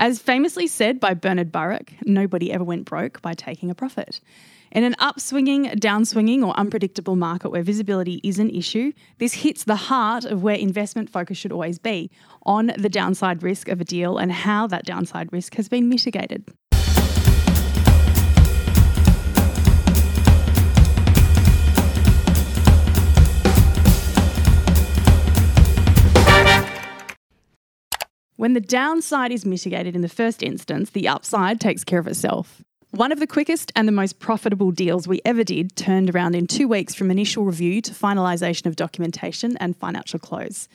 As famously said by Bernard Baruch, nobody ever went broke by taking a profit. In an upswinging, downswinging, or unpredictable market where visibility is an issue, this hits the heart of where investment focus should always be on the downside risk of a deal and how that downside risk has been mitigated. When the downside is mitigated in the first instance, the upside takes care of itself. One of the quickest and the most profitable deals we ever did turned around in two weeks from initial review to finalisation of documentation and financial close.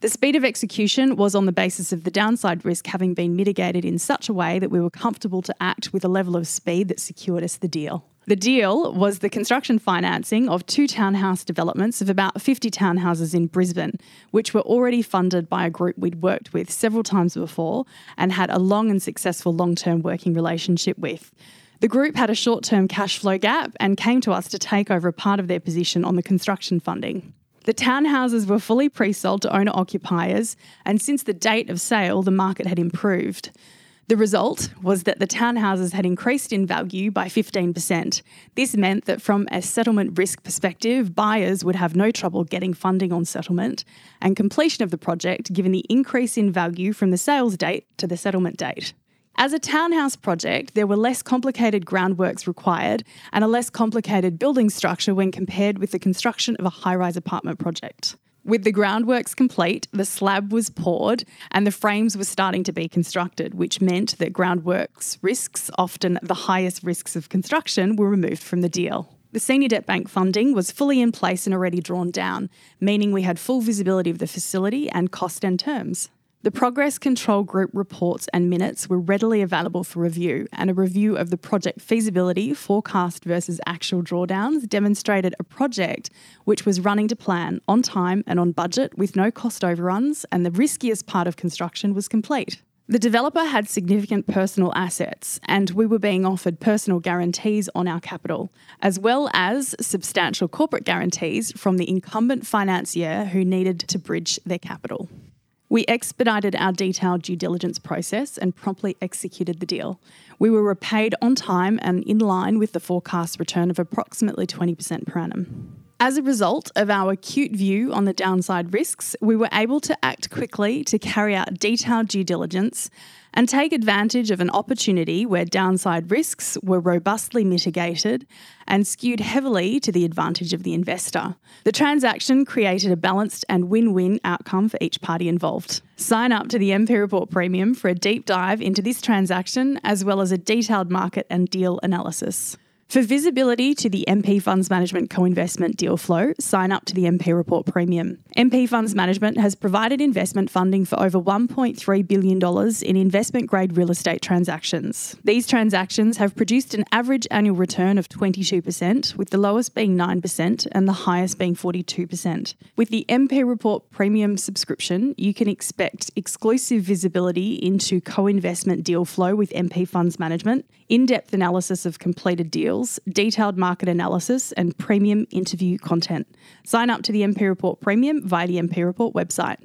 The speed of execution was on the basis of the downside risk having been mitigated in such a way that we were comfortable to act with a level of speed that secured us the deal. The deal was the construction financing of two townhouse developments of about 50 townhouses in Brisbane, which were already funded by a group we'd worked with several times before and had a long and successful long term working relationship with. The group had a short term cash flow gap and came to us to take over a part of their position on the construction funding. The townhouses were fully pre sold to owner occupiers, and since the date of sale, the market had improved. The result was that the townhouses had increased in value by 15%. This meant that, from a settlement risk perspective, buyers would have no trouble getting funding on settlement and completion of the project given the increase in value from the sales date to the settlement date. As a townhouse project, there were less complicated groundworks required and a less complicated building structure when compared with the construction of a high rise apartment project. With the groundworks complete, the slab was poured and the frames were starting to be constructed, which meant that groundworks risks, often the highest risks of construction, were removed from the deal. The senior debt bank funding was fully in place and already drawn down, meaning we had full visibility of the facility and cost and terms. The Progress Control Group reports and minutes were readily available for review, and a review of the project feasibility, forecast versus actual drawdowns, demonstrated a project which was running to plan on time and on budget with no cost overruns, and the riskiest part of construction was complete. The developer had significant personal assets, and we were being offered personal guarantees on our capital, as well as substantial corporate guarantees from the incumbent financier who needed to bridge their capital. We expedited our detailed due diligence process and promptly executed the deal. We were repaid on time and in line with the forecast return of approximately 20% per annum. As a result of our acute view on the downside risks, we were able to act quickly to carry out detailed due diligence and take advantage of an opportunity where downside risks were robustly mitigated and skewed heavily to the advantage of the investor. The transaction created a balanced and win win outcome for each party involved. Sign up to the MP Report Premium for a deep dive into this transaction as well as a detailed market and deal analysis. For visibility to the MP Funds Management co investment deal flow, sign up to the MP Report Premium. MP Funds Management has provided investment funding for over $1.3 billion in investment grade real estate transactions. These transactions have produced an average annual return of 22%, with the lowest being 9% and the highest being 42%. With the MP Report Premium subscription, you can expect exclusive visibility into co investment deal flow with MP Funds Management, in depth analysis of completed deals, detailed market analysis, and premium interview content. Sign up to the MP Report Premium via the MP Report website.